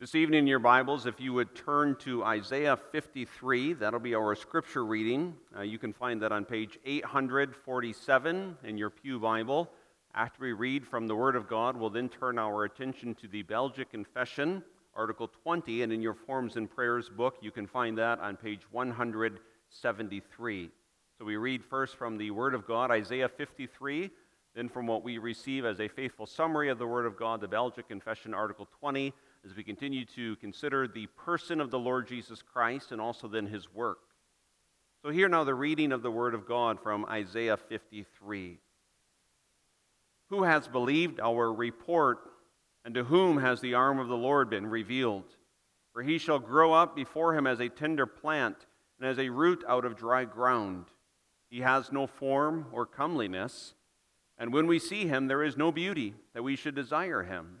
This evening in your Bibles, if you would turn to Isaiah 53, that'll be our scripture reading. Uh, you can find that on page 847 in your Pew Bible. After we read from the Word of God, we'll then turn our attention to the Belgic Confession, Article 20, and in your Forms and Prayers book, you can find that on page 173. So we read first from the Word of God, Isaiah 53, then from what we receive as a faithful summary of the Word of God, the Belgic Confession, Article 20 as we continue to consider the person of the Lord Jesus Christ and also then his work. So, here now the reading of the Word of God from Isaiah 53. Who has believed our report, and to whom has the arm of the Lord been revealed? For he shall grow up before him as a tender plant, and as a root out of dry ground. He has no form or comeliness, and when we see him, there is no beauty that we should desire him.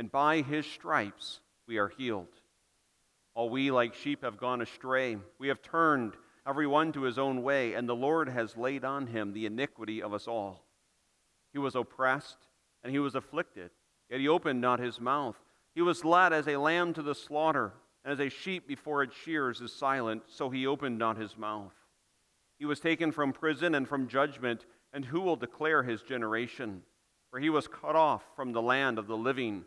and by his stripes we are healed. All we like sheep have gone astray. We have turned every one to his own way, and the Lord has laid on him the iniquity of us all. He was oppressed and he was afflicted, yet he opened not his mouth. He was led as a lamb to the slaughter, and as a sheep before its shears is silent, so he opened not his mouth. He was taken from prison and from judgment, and who will declare his generation? For he was cut off from the land of the living.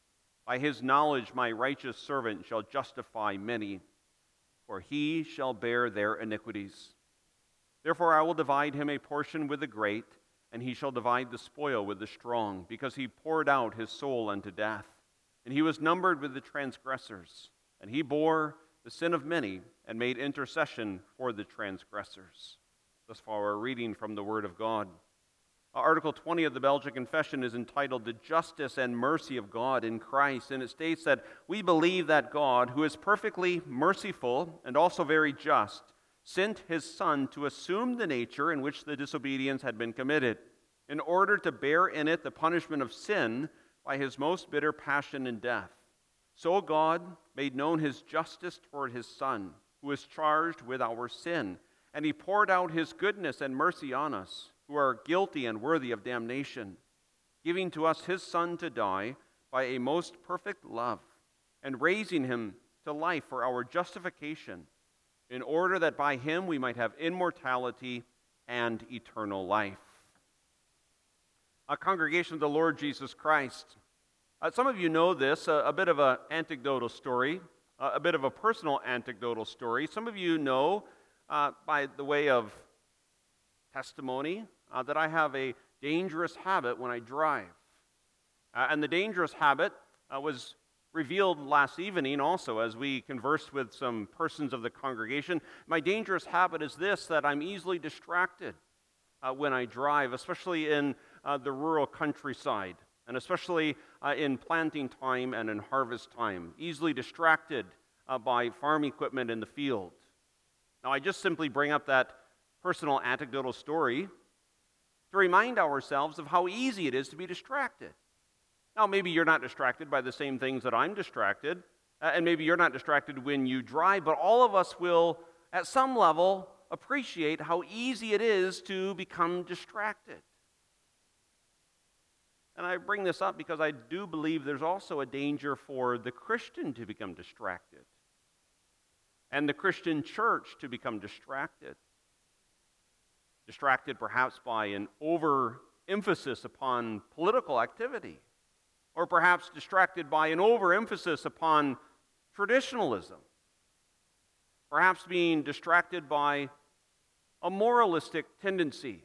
By his knowledge, my righteous servant shall justify many, for he shall bear their iniquities. Therefore, I will divide him a portion with the great, and he shall divide the spoil with the strong, because he poured out his soul unto death. And he was numbered with the transgressors, and he bore the sin of many, and made intercession for the transgressors. Thus far, our reading from the Word of God. Uh, Article 20 of the Belgic Confession is entitled The Justice and Mercy of God in Christ, and it states that we believe that God, who is perfectly merciful and also very just, sent his Son to assume the nature in which the disobedience had been committed, in order to bear in it the punishment of sin by his most bitter passion and death. So God made known his justice toward his Son, who was charged with our sin, and he poured out his goodness and mercy on us who are guilty and worthy of damnation, giving to us his Son to die by a most perfect love, and raising him to life for our justification, in order that by him we might have immortality and eternal life. A congregation of the Lord Jesus Christ. Uh, some of you know this, uh, a bit of an anecdotal story, uh, a bit of a personal anecdotal story. Some of you know, uh, by the way of testimony, uh, that I have a dangerous habit when I drive. Uh, and the dangerous habit uh, was revealed last evening also as we conversed with some persons of the congregation. My dangerous habit is this that I'm easily distracted uh, when I drive, especially in uh, the rural countryside, and especially uh, in planting time and in harvest time. Easily distracted by farm equipment in the field. Now, I just simply bring up that personal anecdotal story to remind ourselves of how easy it is to be distracted. Now, maybe you're not distracted by the same things that I'm distracted, uh, and maybe you're not distracted when you drive, but all of us will, at some level, appreciate how easy it is to become distracted. And I bring this up because I do believe there's also a danger for the Christian to become distracted and the Christian church to become distracted distracted perhaps by an overemphasis upon political activity, or perhaps distracted by an overemphasis upon traditionalism, perhaps being distracted by a moralistic tendency,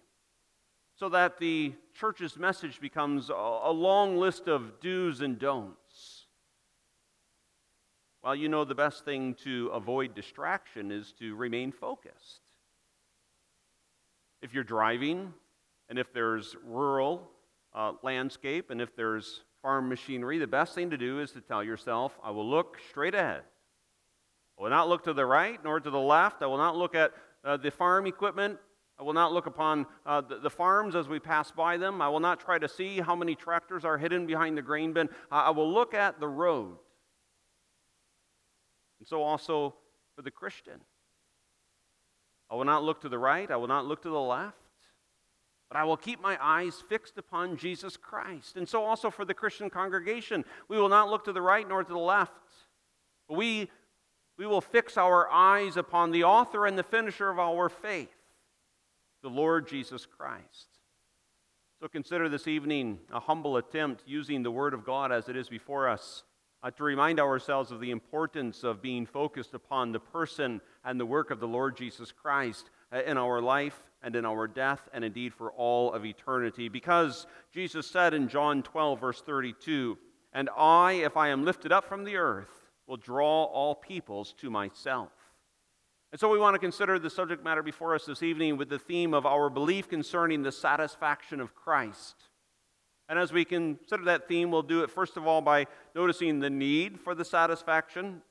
so that the church's message becomes a, long list of do's and don'ts. Well, you know, the best thing to avoid distraction is to remain focused. If you're driving, and if there's rural uh, landscape, and if there's farm machinery, the best thing to do is to tell yourself, I will look straight ahead. I will not look to the right nor to the left. I will not look at uh, the farm equipment. I will not look upon uh, the, the, farms as we pass by them. I will not try to see how many tractors are hidden behind the grain bin. I will look at the road. And so, also for the Christian, I will not look to the right. I will not look to the left. But I will keep my eyes fixed upon Jesus Christ. And so, also for the Christian congregation, we will not look to the right nor to the left. But we we will fix our eyes upon the author and the finisher of our faith, the Lord Jesus Christ. So consider this evening a humble attempt using the Word of God as it is before us uh, to remind ourselves of the importance of being focused upon the person and the work of the Lord Jesus Christ uh, in our life and in our death, and indeed for all of eternity. Because Jesus said in John 12, verse 32, And I, if I am lifted up from the earth, will draw all peoples to myself. And so we want to consider the subject matter before us this evening with the theme of our belief concerning the satisfaction of Christ. And as we consider that theme, we'll do it first of all by noticing the need for the satisfaction,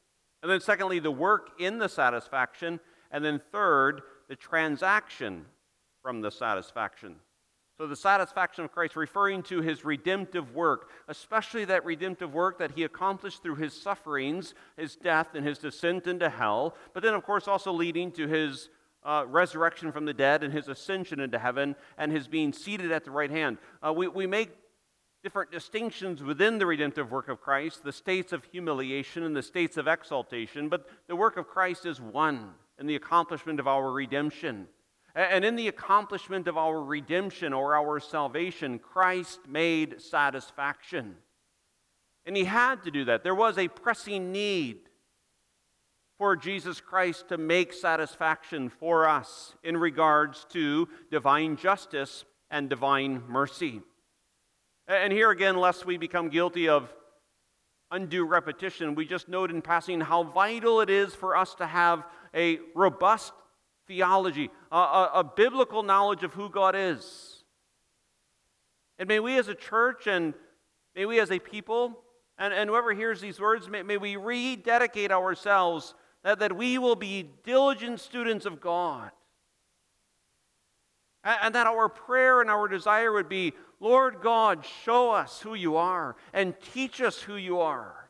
and then secondly, the work in the satisfaction, and then third, the transaction from the satisfaction. So, the satisfaction of Christ, referring to his redemptive work, especially that redemptive work that he accomplished through his sufferings, his death, and his descent into hell, but then, of course, also leading to his uh, resurrection from the dead and his ascension into heaven and his being seated at the right hand. Uh, we, we make different distinctions within the redemptive work of Christ, the states of humiliation and the states of exaltation, but the work of Christ is one in the accomplishment of our redemption. And in the accomplishment of our redemption or our salvation, Christ made satisfaction. And he had to do that. There was a pressing need for Jesus Christ to make satisfaction for us in regards to divine justice and divine mercy. And here again, lest we become guilty of undue repetition, we just note in passing how vital it is for us to have a robust theology, a, a, a biblical knowledge of who God is. And may we as a church and may we as a people, and, and whoever hears these words, may, may we rededicate ourselves that, that we will be diligent students of God. And, and that our prayer and our desire would be Lord God, show us who you are and teach us who you are.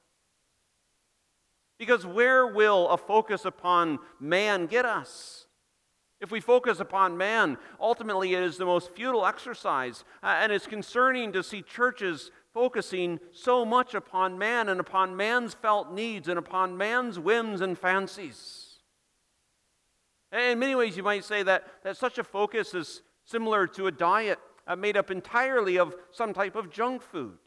Because where will a focus upon man get us? If we focus upon man, ultimately it is the most futile exercise. Uh, and it's concerning to see churches focusing so much upon man and upon man's felt needs and upon man's whims and fancies. in many ways, you might say that, that such a focus is similar to a diet uh, made up entirely of some type of junk food.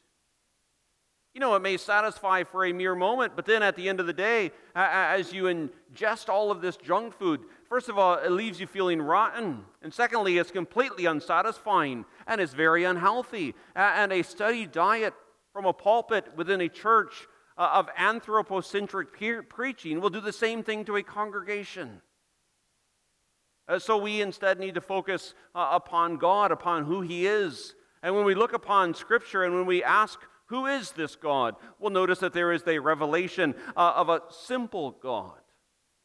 You know, it may satisfy for a mere moment, but then at the end of the day, as you ingest all of this junk food, first of all, it leaves you feeling rotten. And secondly, it's completely unsatisfying and it's very unhealthy. And a steady diet from a pulpit within a church uh, of anthropocentric preaching will do the same thing to a congregation. Uh, so we instead need to focus uh, upon God, upon who He is. And when we look upon Scripture and when we ask, who is this God? We'll notice that there is a revelation uh, of a simple God.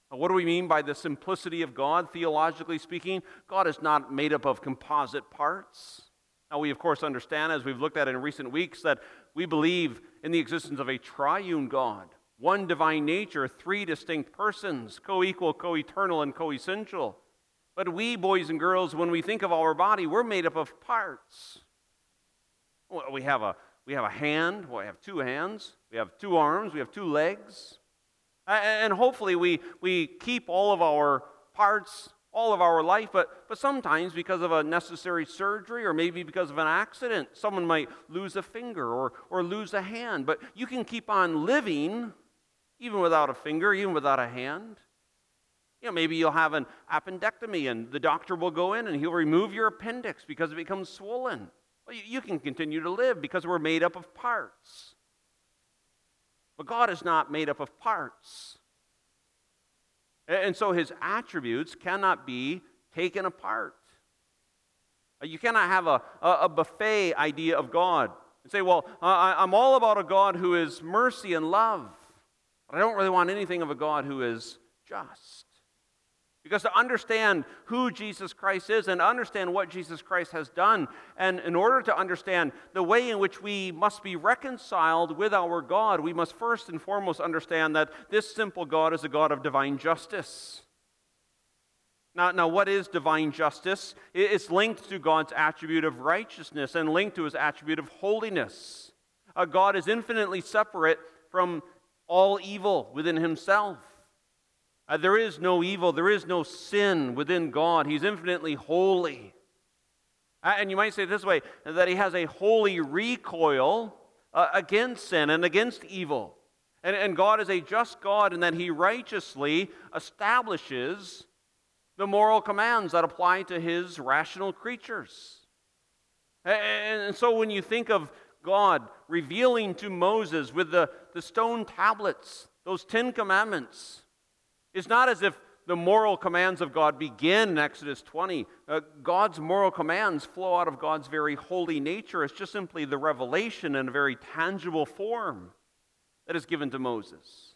What do we mean by the simplicity of God, theologically speaking? God is not made up of composite parts. Now, we of course understand, as we've looked at in recent weeks, that we believe in the existence of a triune God, one divine nature, three distinct persons, co equal, co eternal, and co essential. But we, boys and girls, when we think of our body, we're made up of parts. We have a, we have a hand, we have two hands, we have two arms, we have two legs. And hopefully we, we keep all of our parts all of our life, but, but sometimes because of a necessary surgery or maybe because of an accident, someone might lose a finger or, or lose a hand. But you can keep on living even without a finger, even without a hand. You know, maybe you'll have an appendectomy and the doctor will go in and he'll remove your appendix because it becomes swollen. Well, you, can continue to live because we're made up of parts. But God is not made up of parts. And so his attributes cannot be taken apart. Uh, you cannot have a, a, buffet idea of God and say, well, I'm all about a God who is mercy and love, but I don't really want anything of a God who is just. Because to understand who Jesus Christ is and understand what Jesus Christ has done, and in order to understand the way in which we must be reconciled with our God, we must first and foremost understand that this simple God is a God of divine justice. Now, now, what is divine justice? It's linked to God's attribute of righteousness and linked to his attribute of holiness. Uh, God is infinitely separate from all evil within himself. Uh, there is no evil, there is no sin within God. He's infinitely holy. Uh, and you might say this way that he has a holy recoil uh, against sin and against evil. And, and God is a just God in that he righteously establishes the moral commands that apply to his rational creatures. And so when you think of God revealing to Moses with the, the stone tablets, those Ten Commandments, it's not as if the moral commands of God begin in Exodus 20. Uh, God's moral commands flow out of God's very holy nature. It's just simply the revelation in a very tangible form that is given to Moses.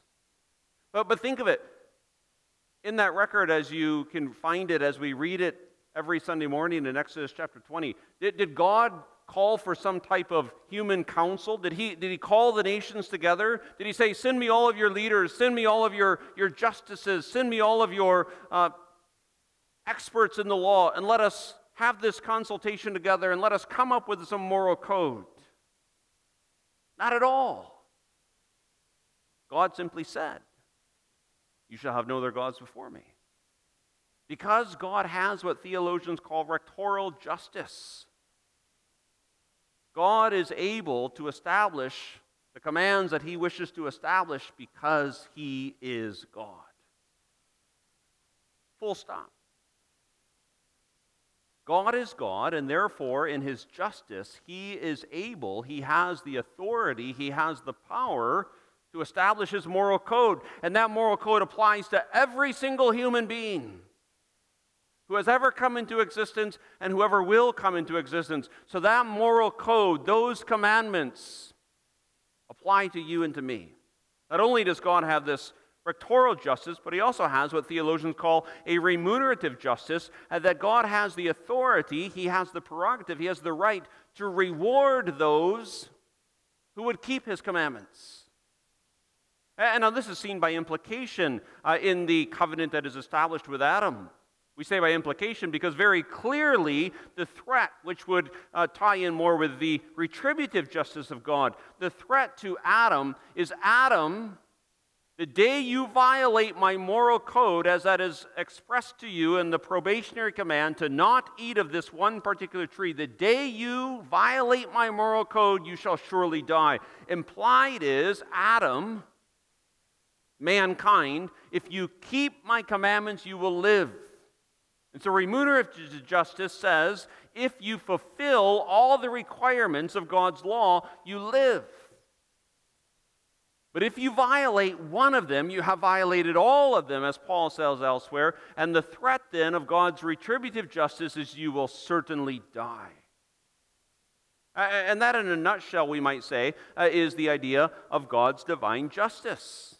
But, but think of it in that record, as you can find it as we read it every Sunday morning in Exodus chapter 20, did, did God call for some type of human council? Did he, did he call the nations together? Did he say, Send me all of your leaders, send me all of your, your justices, send me all of your uh, experts in the law, and let us have this consultation together and let us come up with some moral code? Not at all. God simply said, You shall have no other gods before me. Because God has what theologians call rectoral justice. God is able to establish the commands that he wishes to establish because he is God. Full stop. God is God, and therefore, in his justice, he is able, he has the authority, he has the power to establish his moral code. And that moral code applies to every single human being who has ever come into existence and whoever will come into existence. So that moral code, those commandments, apply to you and to me. Not only does God have this rectoral justice, but he also has what theologians call a remunerative justice, and that God has the authority, he has the prerogative, he has the right to reward those who would keep his commandments. And now this is seen by implication uh, in the covenant that is established with Adam. We say by implication because very clearly the threat, which would uh, tie in more with the retributive justice of God, the threat to Adam is Adam, the day you violate my moral code, as that is expressed to you in the probationary command to not eat of this one particular tree, the day you violate my moral code, you shall surely die. Implied is Adam, mankind, if you keep my commandments, you will live. And so, remunerative justice says if you fulfill all the requirements of God's law, you live. But if you violate one of them, you have violated all of them, as Paul says elsewhere. And the threat then of God's retributive justice is you will certainly die. And that, in a nutshell, we might say, uh, is the idea of God's divine justice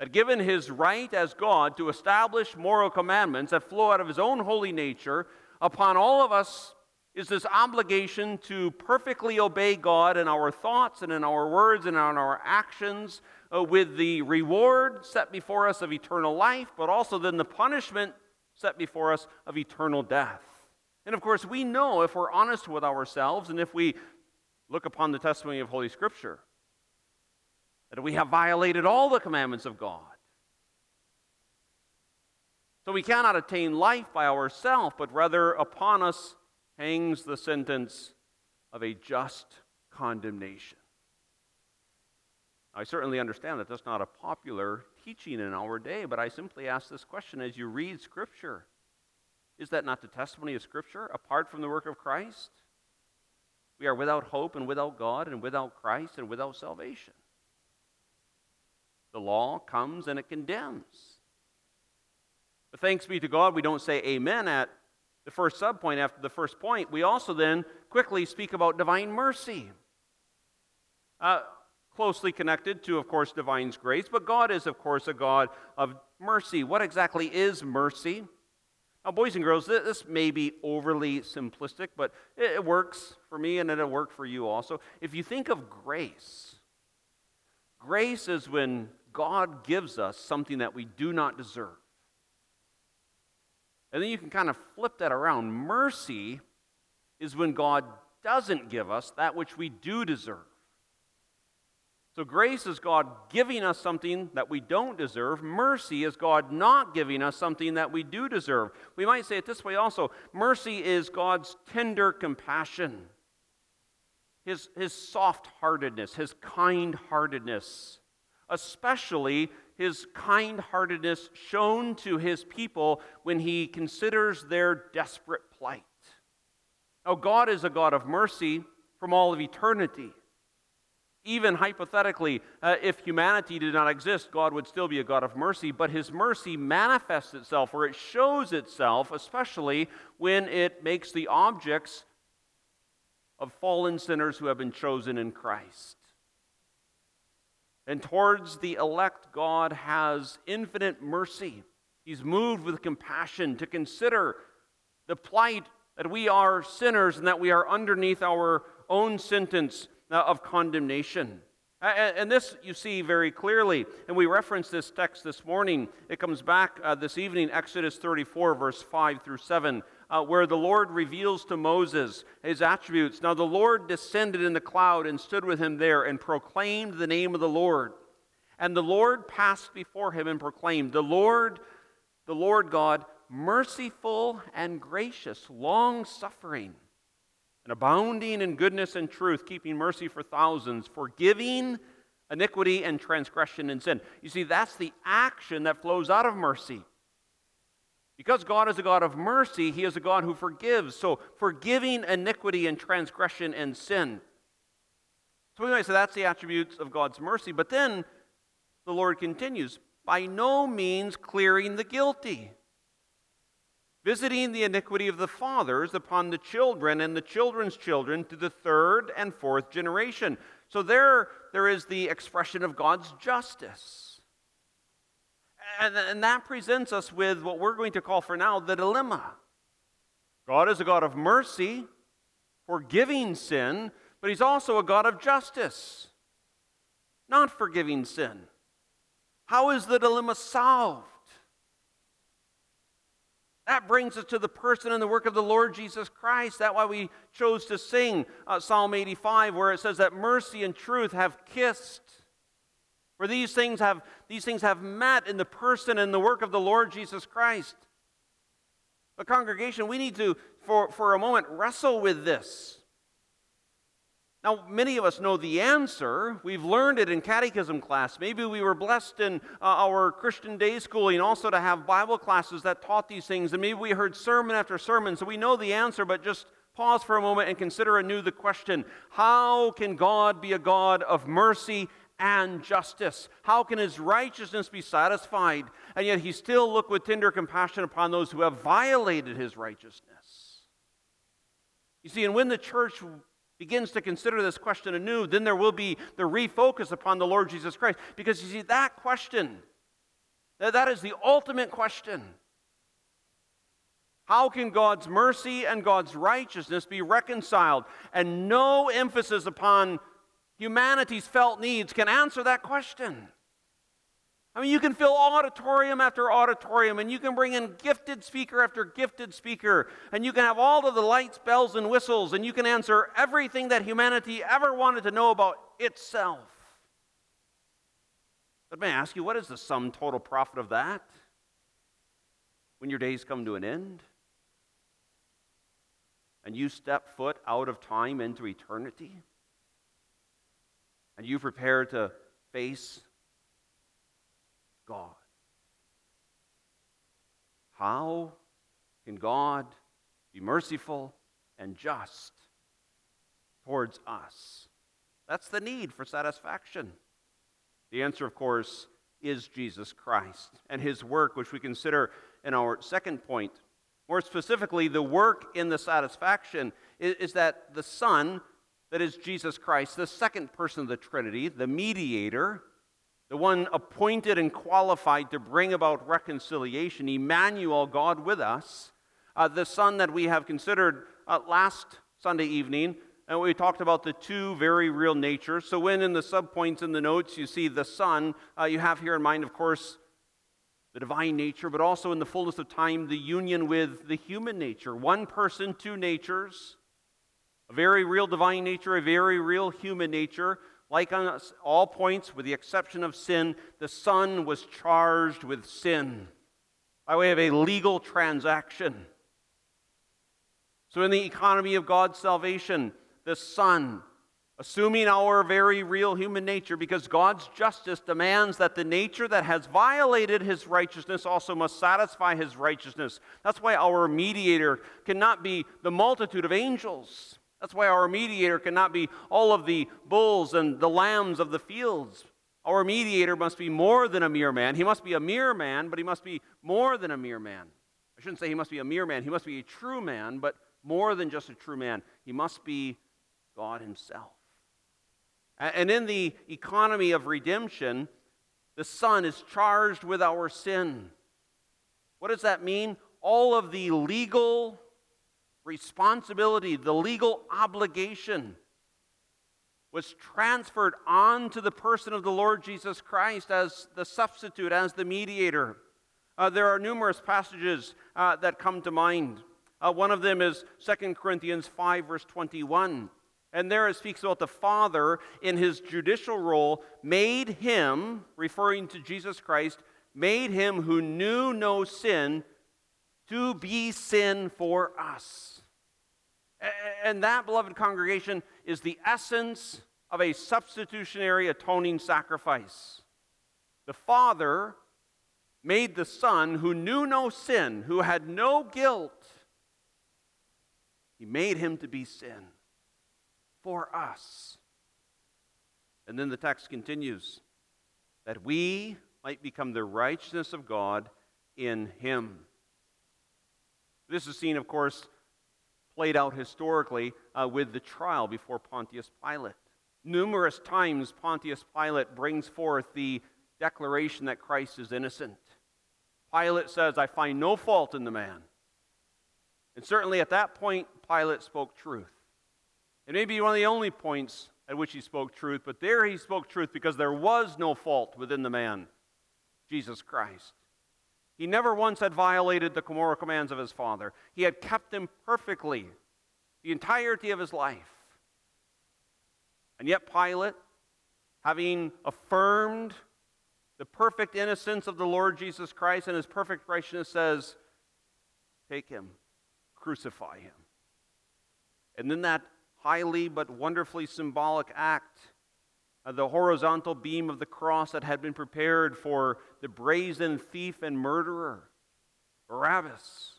that given his right as God to establish moral commandments that flow out of his own holy nature, upon all of us is this obligation to perfectly obey God in our thoughts and in our words and in our actions, uh, with the reward set before us of eternal life, but also then the punishment set before us of eternal death. And of course, we know if we're honest with ourselves and if we look upon the testimony of Holy Scripture, that we have violated all the commandments of God. So we cannot attain life by ourselves, but rather upon us hangs the sentence of a just condemnation. I certainly understand that that's not a popular teaching in our day, but I simply ask this question as you read Scripture Is that not the testimony of Scripture apart from the work of Christ? We are without hope and without God and without Christ and without salvation. The law comes and it condemns. But thanks be to God, we don't say amen at the first subpoint after the first point. We also then quickly speak about divine mercy. Uh, closely connected to, of course, divine grace, but God is, of course, a God of mercy. What exactly is mercy? Now, boys and girls, this may be overly simplistic, but it works for me and it'll work for you also. If you think of grace, grace is when God gives us something that we do not deserve. And then you can kind of flip that around. Mercy is when God doesn't give us that which we do deserve. So, grace is God giving us something that we don't deserve. Mercy is God not giving us something that we do deserve. We might say it this way also mercy is God's tender compassion, his, his soft heartedness, his kind heartedness, especially his kind heartedness shown to his people when he considers their desperate plight. Now, God is a God of mercy from all of eternity. Even hypothetically, uh, if humanity did not exist, God would still be a God of mercy, but his mercy manifests itself, or it shows itself, especially when it makes the objects of fallen sinners who have been chosen in Christ. And towards the elect, God has infinite mercy. He's moved with compassion to consider the plight that we are sinners and that we are underneath our own sentence uh, of condemnation. And this you see very clearly. And we reference this text this morning. It comes back uh, this evening, Exodus 34, verse 5 through 7, uh, where the Lord reveals to Moses his attributes. Now the Lord descended in the cloud and stood with him there and proclaimed the name of the Lord. And the Lord passed before him and proclaimed, The Lord, the Lord God, merciful and gracious, long suffering and abounding in goodness and truth, keeping mercy for thousands, forgiving iniquity and transgression and sin. You see, that's the action that flows out of mercy. Because God is a God of mercy, He is a God who forgives. So, forgiving iniquity and transgression and sin. So, we might say that's the attributes of God's mercy. But then the Lord continues by no means clearing the guilty visiting the iniquity of the fathers upon the children and the children's children to the third and fourth generation. So there, there is the expression of God's justice. And, and that presents us with what we're going to call for now the dilemma. God is a God of mercy, forgiving sin, but He's also a God of justice, not forgiving sin. How is the dilemma solved? That brings us to the person and the work of the Lord Jesus Christ. That's why we chose to sing uh, Psalm 85, where it says that mercy and truth have kissed. For these things have, these things have met in the person and the work of the Lord Jesus Christ. But, congregation, we need to, for, for a moment, wrestle with this. Now, many of us know the answer. We've learned it in catechism class. Maybe we were blessed in uh, our Christian day schooling also to have Bible classes that taught these things. And maybe we heard sermon after sermon. So we know the answer, but just pause for a moment and consider anew the question How can God be a God of mercy and justice? How can his righteousness be satisfied? And yet he still look with tender compassion upon those who have violated his righteousness. You see, and when the church begins to consider this question anew, then there will be the refocus upon the Lord Jesus Christ. Because you see, that question, that is the ultimate question. How can God's mercy and God's righteousness be reconciled? And no emphasis upon humanity's felt needs can answer that question. I mean, you can fill auditorium after auditorium, and you can bring in gifted speaker after gifted speaker, and you can have all of the lights, bells, and whistles, and you can answer everything that humanity ever wanted to know about itself. But may I ask you, what is the sum total profit of that when your days come to an end? And you step foot out of time into eternity? And you prepare to face God. How can God be merciful and just towards us? That's the need for satisfaction. The answer, of course, is Jesus Christ and his work, which we consider in our second point. More specifically, the work in the satisfaction is, is that the Son, that is Jesus Christ, the second person of the Trinity, the mediator, the one appointed and qualified to bring about reconciliation, Emmanuel, God with us, uh, the Son that we have considered uh, last Sunday evening, and we talked about the two very real natures. So, when in the subpoints in the notes you see the Son, uh, you have here in mind, of course, the divine nature, but also in the fullness of time, the union with the human nature. One person, two natures, a very real divine nature, a very real human nature. Like on all points, with the exception of sin, the Son was charged with sin by way of a legal transaction. So, in the economy of God's salvation, the Son, assuming our very real human nature, because God's justice demands that the nature that has violated his righteousness also must satisfy his righteousness. That's why our mediator cannot be the multitude of angels. That's why our mediator cannot be all of the bulls and the lambs of the fields. Our mediator must be more than a mere man. He must be a mere man, but he must be more than a mere man. I shouldn't say he must be a mere man. He must be a true man, but more than just a true man. He must be God Himself. And in the economy of redemption, the Son is charged with our sin. What does that mean? All of the legal responsibility, the legal obligation was transferred on to the person of the Lord Jesus Christ as the substitute, as the mediator. Uh, there are numerous passages uh, that come to mind. Uh, one of them is 2 Corinthians 5, verse 21. And there it speaks about the Father in his judicial role made him, referring to Jesus Christ, made him who knew no sin to be sin for us. And that, beloved congregation, is the essence of a substitutionary atoning sacrifice. The Father made the Son, who knew no sin, who had no guilt, he made him to be sin for us. And then the text continues that we might become the righteousness of God in him. This is seen, of course, played out historically uh, with the trial before Pontius Pilate. Numerous times, Pontius Pilate brings forth the declaration that Christ is innocent. Pilate says, I find no fault in the man. And certainly at that point, Pilate spoke truth. It may be one of the only points at which he spoke truth, but there he spoke truth because there was no fault within the man, Jesus Christ. He never once had violated the moral commands of his Father. He had kept them perfectly the entirety of his life. And yet, Pilate, having affirmed the perfect innocence of the Lord Jesus Christ and his perfect righteousness, says, Take him, crucify him. And then that highly but wonderfully symbolic act. Uh, the horizontal beam of the cross that had been prepared for the brazen thief and murderer, Barabbas.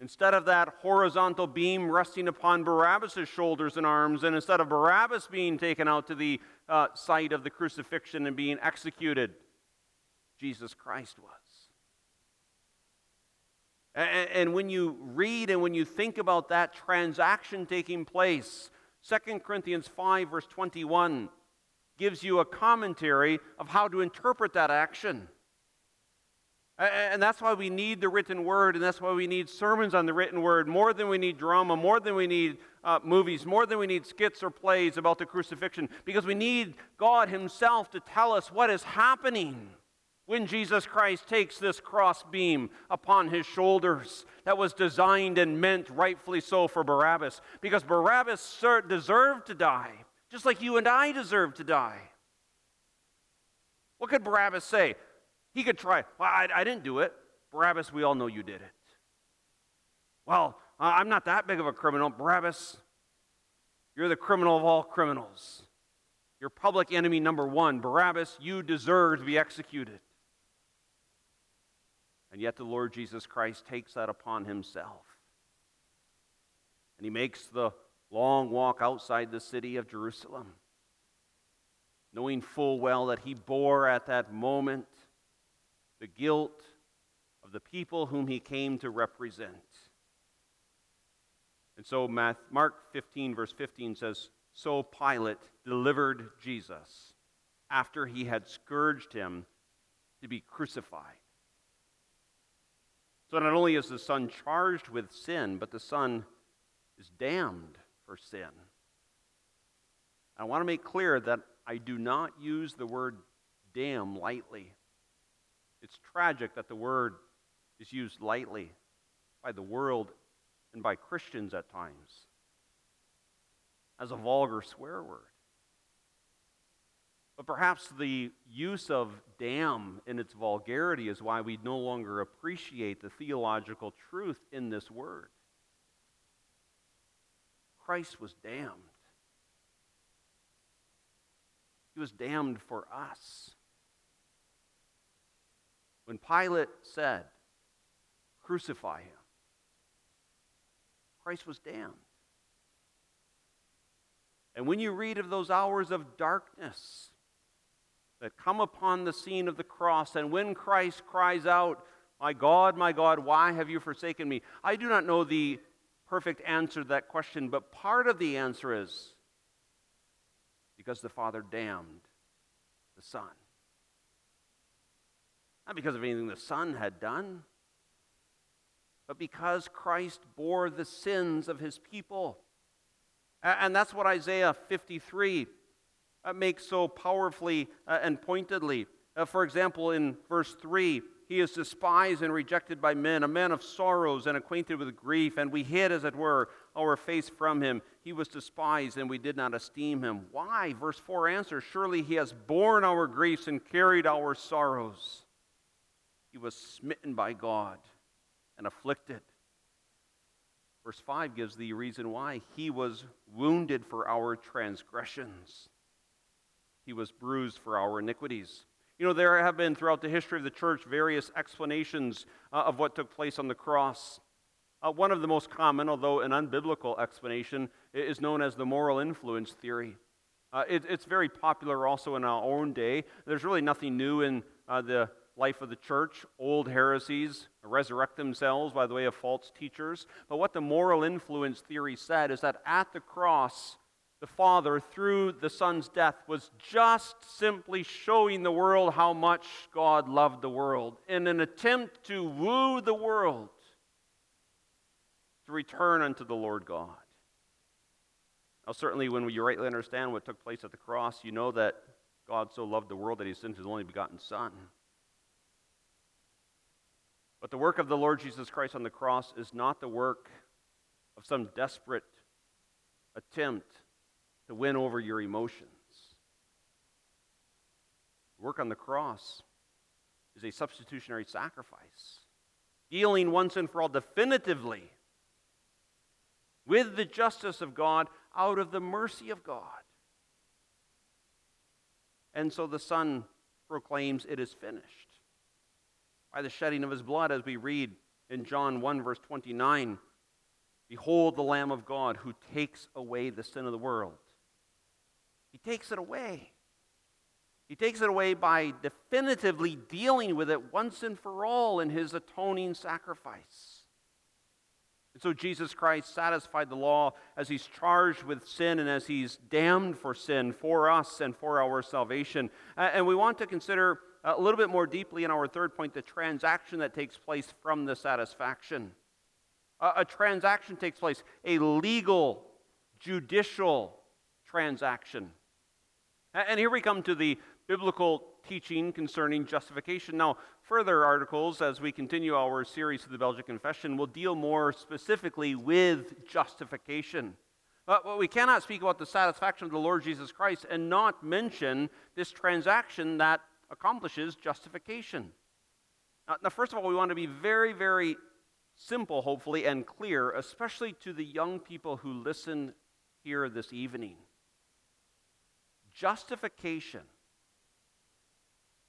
Instead of that horizontal beam resting upon Barabbas' shoulders and arms, and instead of Barabbas being taken out to the uh, site of the crucifixion and being executed, Jesus Christ was. And when you read and when you think about that transaction taking place, 2 Corinthians 5, verse 21, gives you a commentary of how to interpret that action. And that's why we need the written word, and that's why we need sermons on the written word more than we need drama, more than we need uh, movies, more than we need skits or plays about the crucifixion, because we need God Himself to tell us what is happening when Jesus Christ takes this cross beam upon his shoulders that was designed and meant rightfully so for Barabbas, because Barabbas deserved to die, just like you and I deserve to die. What could Barabbas say? He could try, well, I, I didn't do it. Barabbas, we all know you did it. Well, I'm not that big of a criminal. Barabbas, you're the criminal of all criminals. your public enemy number one, Barabbas, you deserve to be executed. And yet the Lord Jesus Christ takes that upon himself. And he makes the long walk outside the city of Jerusalem, knowing full well that he bore at that moment the guilt of the people whom he came to represent. And so Mark 15, verse 15 says, So Pilate delivered Jesus after he had scourged him to be crucified. So not only is the Son charged with sin, but the Son is damned for sin. I want to make clear that I do not use the word damn lightly. It's tragic that the word is used lightly by the world and by Christians at times as a vulgar swear word. But perhaps the use of damn in its vulgarity is why we no longer appreciate the theological truth in this word. Christ was damned. He was damned for us. When Pilate said, Crucify him, Christ was damned. And when you read of those hours of darkness that come upon the scene of the cross, and when Christ cries out, My God, my God, why have you forsaken me? I do not know the perfect answer to that question, but part of the answer is because the Father damned the Son. Not because of anything the Son had done, but because Christ bore the sins of his people. And that's what Isaiah 53 uh, makes so powerfully uh, and pointedly. Uh, for example, in verse 3, he is despised and rejected by men, a man of sorrows and acquainted with grief, and we hid, as it were, our face from him. He was despised, and we did not esteem him. Why? Verse 4 answers Surely he has borne our griefs and carried our sorrows. He was smitten by God and afflicted. Verse 5 gives the reason why. He was wounded for our transgressions, he was bruised for our iniquities. You know, there have been throughout the history of the church various explanations uh, of what took place on the cross. Uh, one of the most common, although an unbiblical explanation, is known as the moral influence theory. Uh, it, it's very popular also in our own day. There's really nothing new in uh, the life of the church. Old heresies resurrect themselves by the way of false teachers. But what the moral influence theory said is that at the cross, the Father, through the Son's death, was just simply showing the world how much God loved the world in an attempt to woo the world to return unto the Lord God. Now, certainly, when you rightly understand what took place at the cross, you know that God so loved the world that he sent his only begotten Son. But the work of the Lord Jesus Christ on the cross is not the work of some desperate attempt to win over your emotions. Work on the cross is a substitutionary sacrifice, dealing once and for all definitively with the justice of God out of the mercy of God. And so the Son proclaims, It is finished. By the shedding of his blood, as we read in John 1, verse 29, Behold the Lamb of God who takes away the sin of the world. Takes it away. He takes it away by definitively dealing with it once and for all in his atoning sacrifice. And so Jesus Christ satisfied the law as he's charged with sin and as he's damned for sin for us and for our salvation. And we want to consider a little bit more deeply in our third point the transaction that takes place from the satisfaction. A, transaction takes place, a legal, judicial transaction. And here we come to the biblical teaching concerning justification. Now, further articles, as we continue our series of the Belgic Confession, will deal more specifically with justification. But we cannot speak about the satisfaction of the Lord Jesus Christ and not mention this transaction that accomplishes justification. Now, first of all, we want to be very, very simple, hopefully, and clear, especially to the young people who listen here this evening. Justification.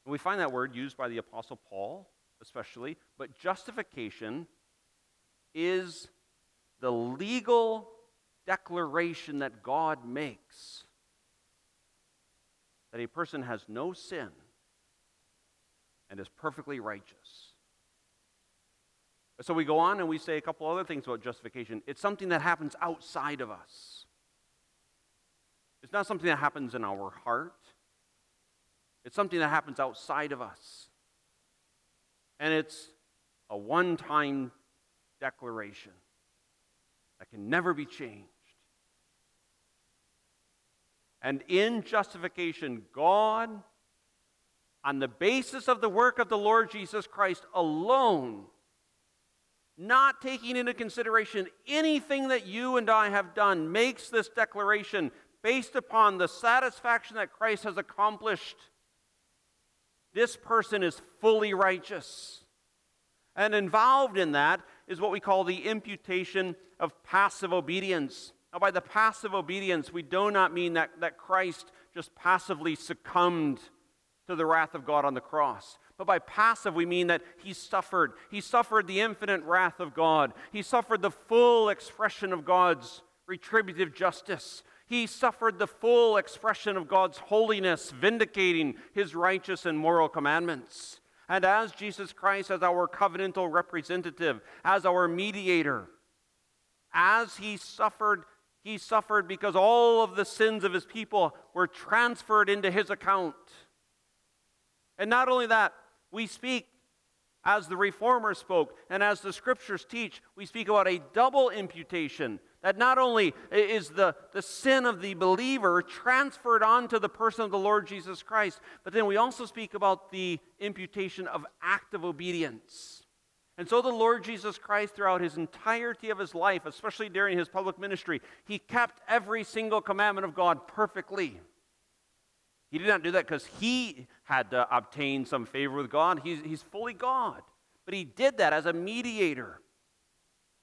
And we find that word used by the Apostle Paul, especially, but justification is the legal declaration that God makes that a person has no sin and is perfectly righteous. So we go on and we say a couple other things about justification. It's something that happens outside of us. It's not something that happens in our heart. It's something that happens outside of us. And it's a one time declaration that can never be changed. And in justification, God, on the basis of the work of the Lord Jesus Christ alone, not taking into consideration anything that you and I have done, makes this declaration based upon the satisfaction that Christ has accomplished. This person is fully righteous. And involved in that is what we call the imputation of passive obedience. Now, by the passive obedience, we do not mean that, that Christ just passively succumbed to the wrath of God on the cross. But by passive, we mean that he suffered. He suffered the infinite wrath of God. He suffered the full expression of God's retributive justice. He suffered the full expression of God's holiness, vindicating his righteous and moral commandments. And as Jesus Christ, as our covenantal representative, as our mediator, as he suffered, he suffered because all of the sins of his people were transferred into his account. And not only that, we speak as the reformer spoke and as the scriptures teach, we speak about a double imputation that not only is the, the sin of the believer transferred onto the person of the Lord Jesus Christ, but then we also speak about the imputation of active obedience. And so the Lord Jesus Christ, throughout his entirety of his life, especially during his public ministry, he kept every single commandment of God perfectly. He did not do that because he had to obtain some favor with God. He's, he's fully God. But he did that as a mediator,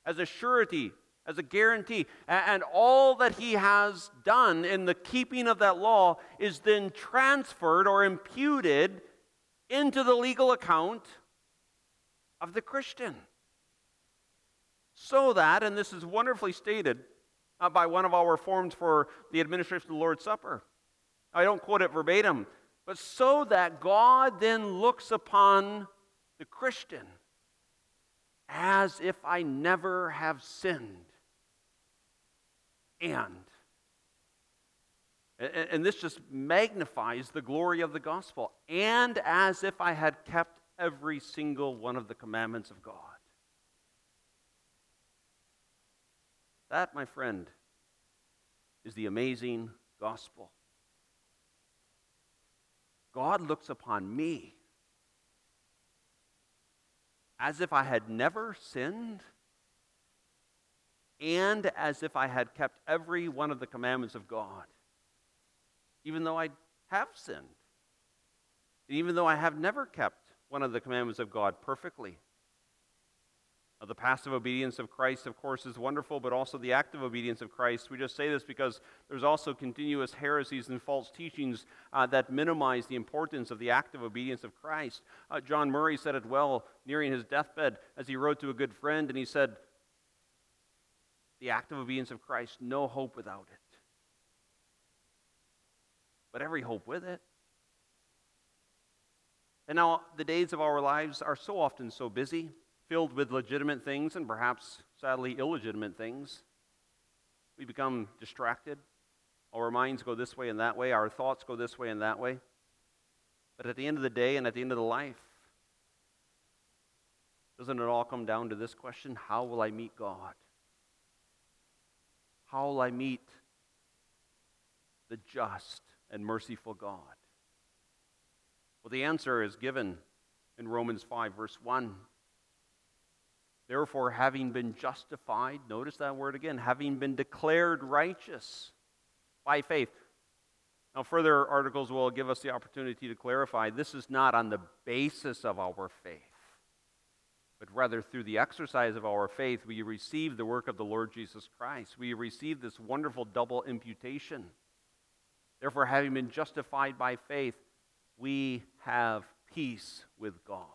as a surety as a guarantee. And all that he has done in the keeping of that law is then transferred or imputed into the legal account of the Christian. So that, and this is wonderfully stated uh, by one of our forms for the administration of the Lord's Supper. I don't quote it verbatim, but so that God then looks upon the Christian as if I never have sinned and. And this just magnifies the glory of the gospel. And as if I had kept every single one of the commandments of God. That, my friend, is the amazing gospel. God looks upon me as if I had never sinned and as if I had kept every one of the commandments of God, even though I have sinned, and even though I have never kept one of the commandments of God perfectly. Now, the passive obedience of Christ, of course, is wonderful, but also the active obedience of Christ. We just say this because there's also continuous heresies and false teachings uh, that minimize the importance of the active obedience of Christ. Uh, John Murray said it well nearing his deathbed as he wrote to a good friend, and he said, the active obedience of Christ, no hope without it. But every hope with it. And now, the days of our lives are so often so busy, filled with legitimate things and perhaps, sadly, illegitimate things. We become distracted. Our minds go this way and that way. Our thoughts go this way and that way. But at the end of the day and at the end of the life, doesn't it all come down to this question how will I meet God? How will I meet the just and merciful God? Well, the answer is given in Romans 5, verse 1. Therefore, having been justified, notice that word again, having been declared righteous by faith. Now, further articles will give us the opportunity to clarify this is not on the basis of our faith but rather through the exercise of our faith, we receive the work of the Lord Jesus Christ. We receive this wonderful double imputation Therefore, having been justified by faith, we have peace with God.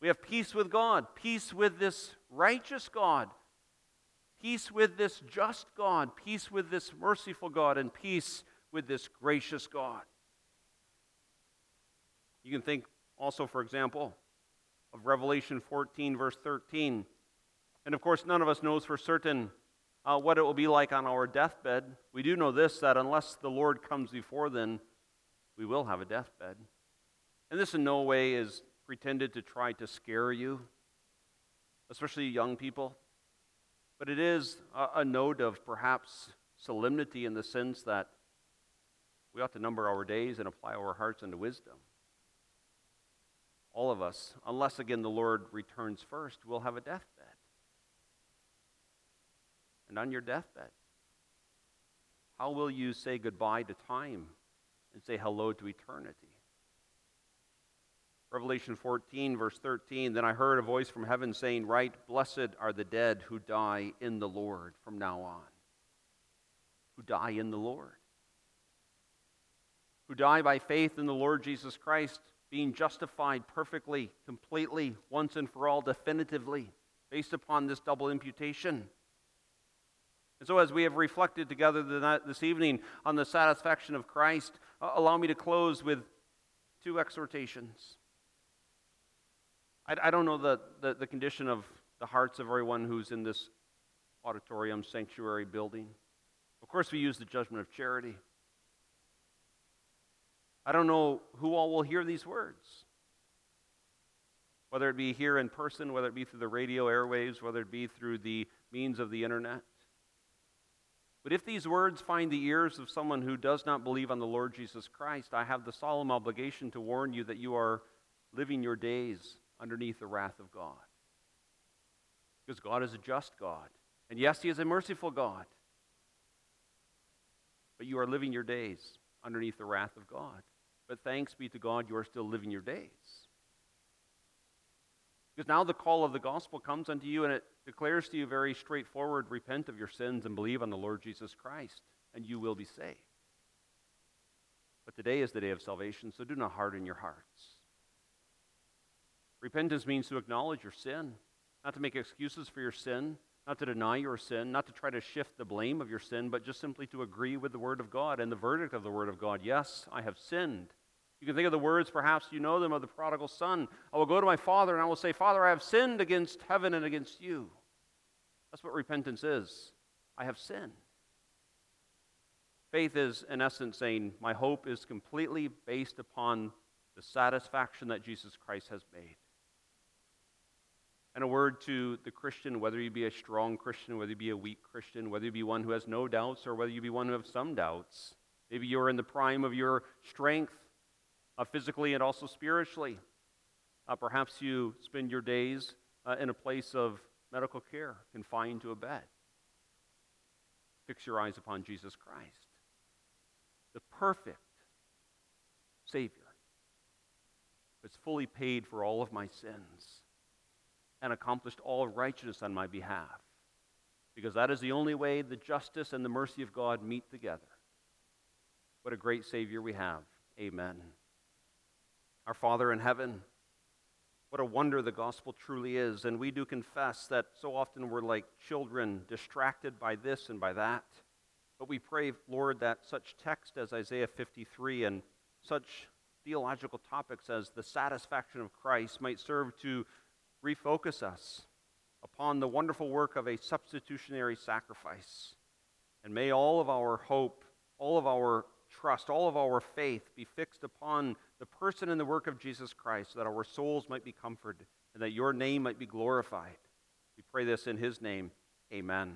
We have peace with God, peace with this righteous God, peace with this just God, peace with this merciful God, and peace with this gracious God. You can think also, for example, of Revelation 14, verse 13. And of course, none of us knows for certain uh, what it will be like on our deathbed. We do know this that unless the Lord comes before then, we will have a deathbed. And this in no way is pretended to try to scare you, especially young people. But it is a, a note of perhaps solemnity in the sense that we ought to number our days and apply our hearts unto wisdom. All of us, unless again the Lord returns first, will have a deathbed. And on your deathbed, how will you say goodbye to time and say hello to eternity? Revelation 14, verse 13 Then I heard a voice from heaven saying, Write, blessed are the dead who die in the Lord from now on. Who die in the Lord. Who die by faith in the Lord Jesus Christ, being justified perfectly, completely, once and for all, definitively, based upon this double imputation. And so, as we have reflected together this evening on the satisfaction of Christ, allow me to close with two exhortations. I, I don't know the, the, the condition of the hearts of everyone who's in this auditorium, sanctuary building. Of course, we use the judgment of charity. I don't know who all will hear these words. Whether it be here in person, whether it be through the radio airwaves, whether it be through the means of the internet. But if these words find the ears of someone who does not believe on the Lord Jesus Christ, I have the solemn obligation to warn you that you are living your days underneath the wrath of God. Because God is a just God. And yes, He is a merciful God. But you are living your days underneath the wrath of God. But thanks be to God, you are still living your days. Because now the call of the gospel comes unto you and it declares to you very straightforward repent of your sins and believe on the Lord Jesus Christ, and you will be saved. But today is the day of salvation, so do not harden your hearts. Repentance means to acknowledge your sin, not to make excuses for your sin, not to deny your sin, not to try to shift the blame of your sin, but just simply to agree with the Word of God and the verdict of the Word of God. Yes, I have sinned. You can think of the words, perhaps you know them, of the prodigal son. I will go to my father and I will say, Father, I have sinned against heaven and against you. That's what repentance is. I have sinned. Faith is, in essence, saying, My hope is completely based upon the satisfaction that Jesus Christ has made. And a word to the Christian, whether you be a strong Christian, whether you be a weak Christian, whether you be one who has no doubts, or whether you be one who has some doubts. Maybe you're in the prime of your strength, uh, physically and also spiritually. Uh, perhaps you spend your days uh, in a place of medical care, confined to a bed. Fix your eyes upon Jesus Christ, the perfect Savior, who's fully paid for all of my sins and accomplished all righteousness on my behalf. Because that is the only way the justice and the mercy of God meet together. What a great Savior we have. Amen. Our Father in heaven, what a wonder the gospel truly is. And we do confess that so often we're like children, distracted by this and by that. But we pray, Lord, that such text as Isaiah 53 and such theological topics as the satisfaction of Christ might serve to refocus us upon the wonderful work of a substitutionary sacrifice. And may all of our hope, all of our trust, all of our faith be fixed upon the person and the work of Jesus Christ, so that our souls might be comforted and that your name might be glorified. We pray this in his name. Amen.